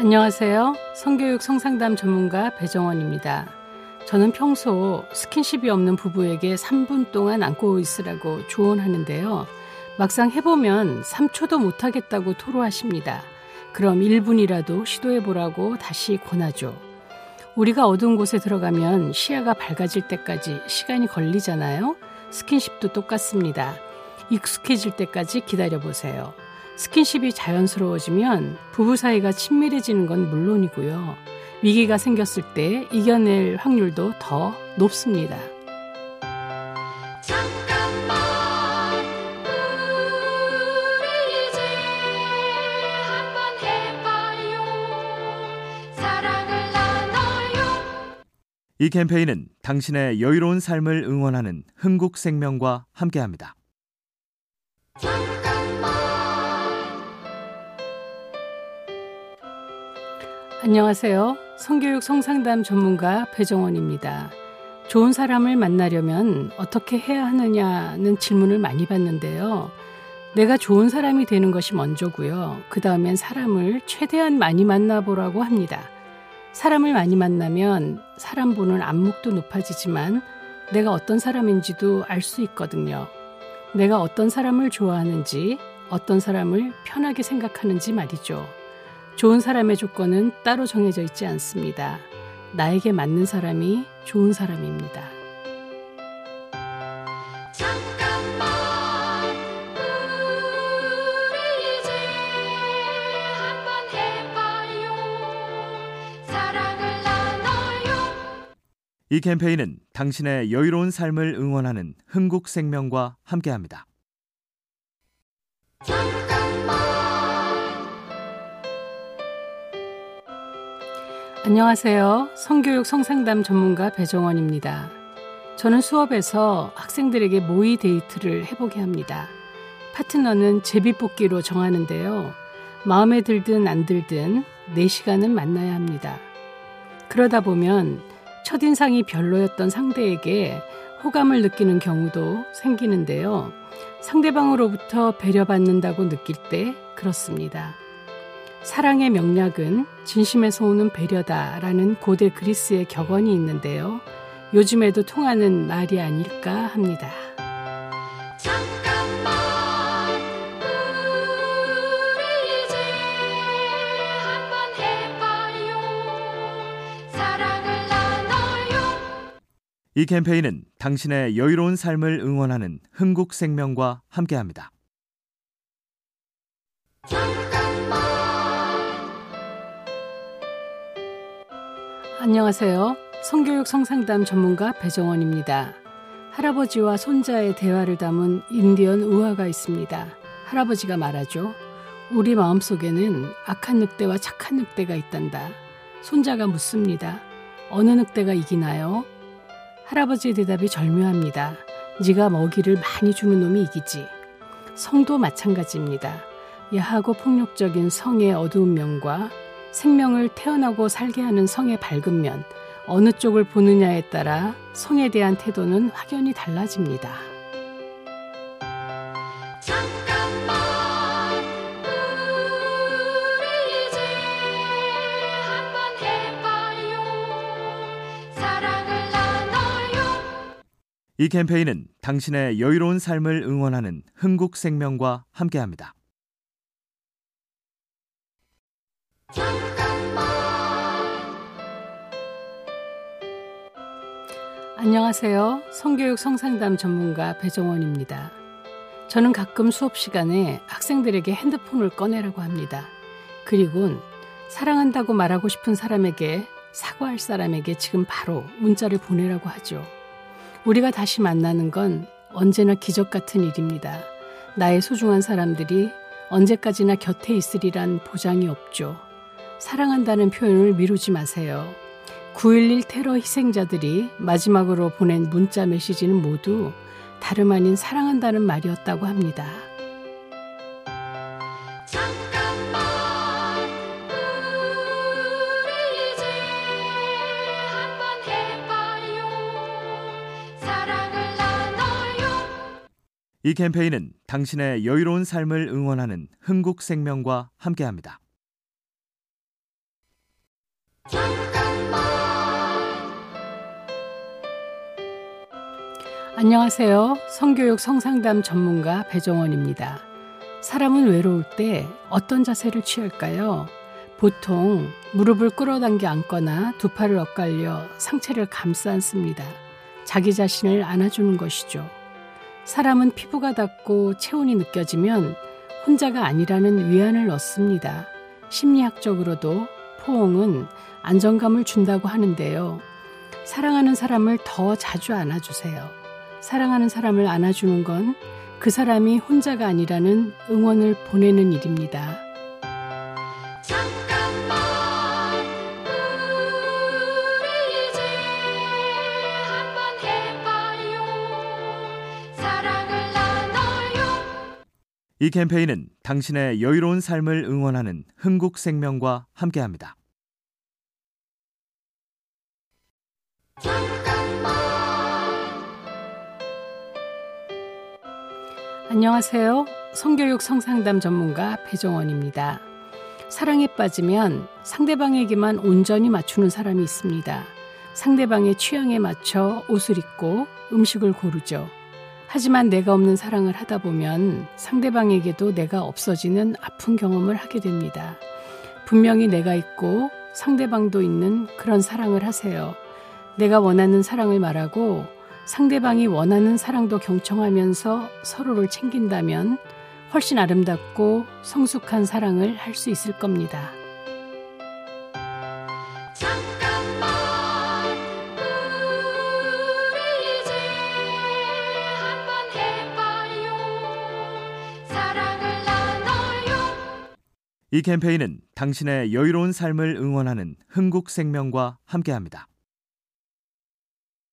안녕하세요. 성교육 성상담 전문가 배정원입니다. 저는 평소 스킨십이 없는 부부에게 3분 동안 안고 있으라고 조언하는데요. 막상 해보면 3초도 못하겠다고 토로하십니다. 그럼 1분이라도 시도해보라고 다시 권하죠. 우리가 어두운 곳에 들어가면 시야가 밝아질 때까지 시간이 걸리잖아요. 스킨십도 똑같습니다. 익숙해질 때까지 기다려보세요. 스킨십이 자연스러워지면 부부 사이가 친밀해지는 건 물론이고요. 위기가 생겼을 때 이겨낼 확률도 더 높습니다. 잠깐만 우리 이제 한번 해봐요. 사랑을 나눠요. 이 캠페인은 당신의 여유로운 삶을 응원하는 흥국생명과 함께합니다. 안녕하세요. 성교육 성상담 전문가 배정원입니다. 좋은 사람을 만나려면 어떻게 해야 하느냐는 질문을 많이 받는데요. 내가 좋은 사람이 되는 것이 먼저고요. 그 다음엔 사람을 최대한 많이 만나보라고 합니다. 사람을 많이 만나면 사람 보는 안목도 높아지지만 내가 어떤 사람인지도 알 수 있거든요. 내가 어떤 사람을 좋아하는지, 어떤 사람을 편하게 생각하는지 말이죠. 좋은 사람의 조건은 따로 정해져 있지 않습니다. 나에게 맞는 사람이 좋은 사람입니다. 이 캠페인은 당신의 여유로운 삶을 응원하는 흥국생명과 함께합니다. 안녕하세요. 성교육 성상담 전문가 배정원입니다. 저는 수업에서 학생들에게 모의 데이트를 해보게 합니다. 파트너는 제비뽑기로 정하는데요. 마음에 들든 안 들든 4시간은 만나야 합니다. 그러다 보면 첫인상이 별로였던 상대에게 호감을 느끼는 경우도 생기는데요. 상대방으로부터 배려받는다고 느낄 때 그렇습니다. 사랑의 명략은 진심에서 오는 배려다라는 고대 그리스의 격언이 있는데요. 요즘에도 통하는 말이 아닐까 합니다. 이 캠페인은 당신의 여유로운 삶을 응원하는 흥국생명과 함께합니다. 안녕하세요. 성교육 성상담 전문가 배정원입니다. 할아버지와 손자의 대화를 담은 인디언 우화가 있습니다. 할아버지가 말하죠. 우리 마음속에는 악한 늑대와 착한 늑대가 있단다. 손자가 묻습니다. 어느 늑대가 이기나요? 할아버지의 대답이 절묘합니다. 네가 먹이를 많이 주는 놈이 이기지. 성도 마찬가지입니다. 야하고 폭력적인 성의 어두운 면과 생명을 태어나고 살게 하는 성의 밝은 면, 어느 쪽을 보느냐에 따라 성에 대한 태도는 확연히 달라집니다. 이 캠페인은 당신의 여유로운 삶을 응원하는 흥국생명과 함께합니다. 안녕하세요. 성교육 성상담 전문가 배정원입니다. 저는 가끔 수업 시간에 학생들에게 핸드폰을 꺼내라고 합니다. 그리곤 사랑한다고 말하고 싶은 사람에게 사과할 사람에게 지금 바로 문자를 보내라고 하죠. 우리가 다시 만나는 건 언제나 기적 같은 일입니다. 나의 소중한 사람들이 언제까지나 곁에 있으리란 보장이 없죠. 사랑한다는 표현을 미루지 마세요. 9.11 테러 희생자들이 마지막으로 보낸 문자 메시지는 모두 다름 아닌 사랑한다는 말이었다고 합니다. 이 캠페인은 당신의 여유로운 삶을 응원하는 흥국생명과 함께합니다. 안녕하세요. 성교육 성상담 전문가 배정원입니다. 사람은 외로울 때 어떤 자세를 취할까요? 보통 무릎을 끌어당겨 앉거나 두 팔을 엇갈려 상체를 감싸 앉습니다. 자기 자신을 안아주는 것이죠. 사람은 피부가 닿고 체온이 느껴지면 혼자가 아니라는 위안을 얻습니다. 심리학적으로도 포옹은 안정감을 준다고 하는데요. 사랑하는 사람을 더 자주 안아주세요. 사랑하는 사람을 안아주는 건 그 사람이 혼자가 아니라는 응원을 보내는 일입니다. 잠깐만 우리 이제 한번 해봐요. 사랑을 나눠요. 이 캠페인은 당신의 여유로운 삶을 응원하는 흥국생명과 함께합니다. 안녕하세요. 성교육 성상담 전문가 배정원입니다. 사랑에 빠지면 상대방에게만 온전히 맞추는 사람이 있습니다. 상대방의 취향에 맞춰 옷을 입고 음식을 고르죠. 하지만 내가 없는 사랑을 하다 보면 상대방에게도 내가 없어지는 아픈 경험을 하게 됩니다. 분명히 내가 있고 상대방도 있는 그런 사랑을 하세요. 내가 원하는 사랑을 말하고 상대방이 원하는 사랑도 경청하면서 서로를 챙긴다면 훨씬 아름답고 성숙한 사랑을 할 수 있을 겁니다. 이 캠페인은 당신의 여유로운 삶을 응원하는 흥국생명과 함께합니다.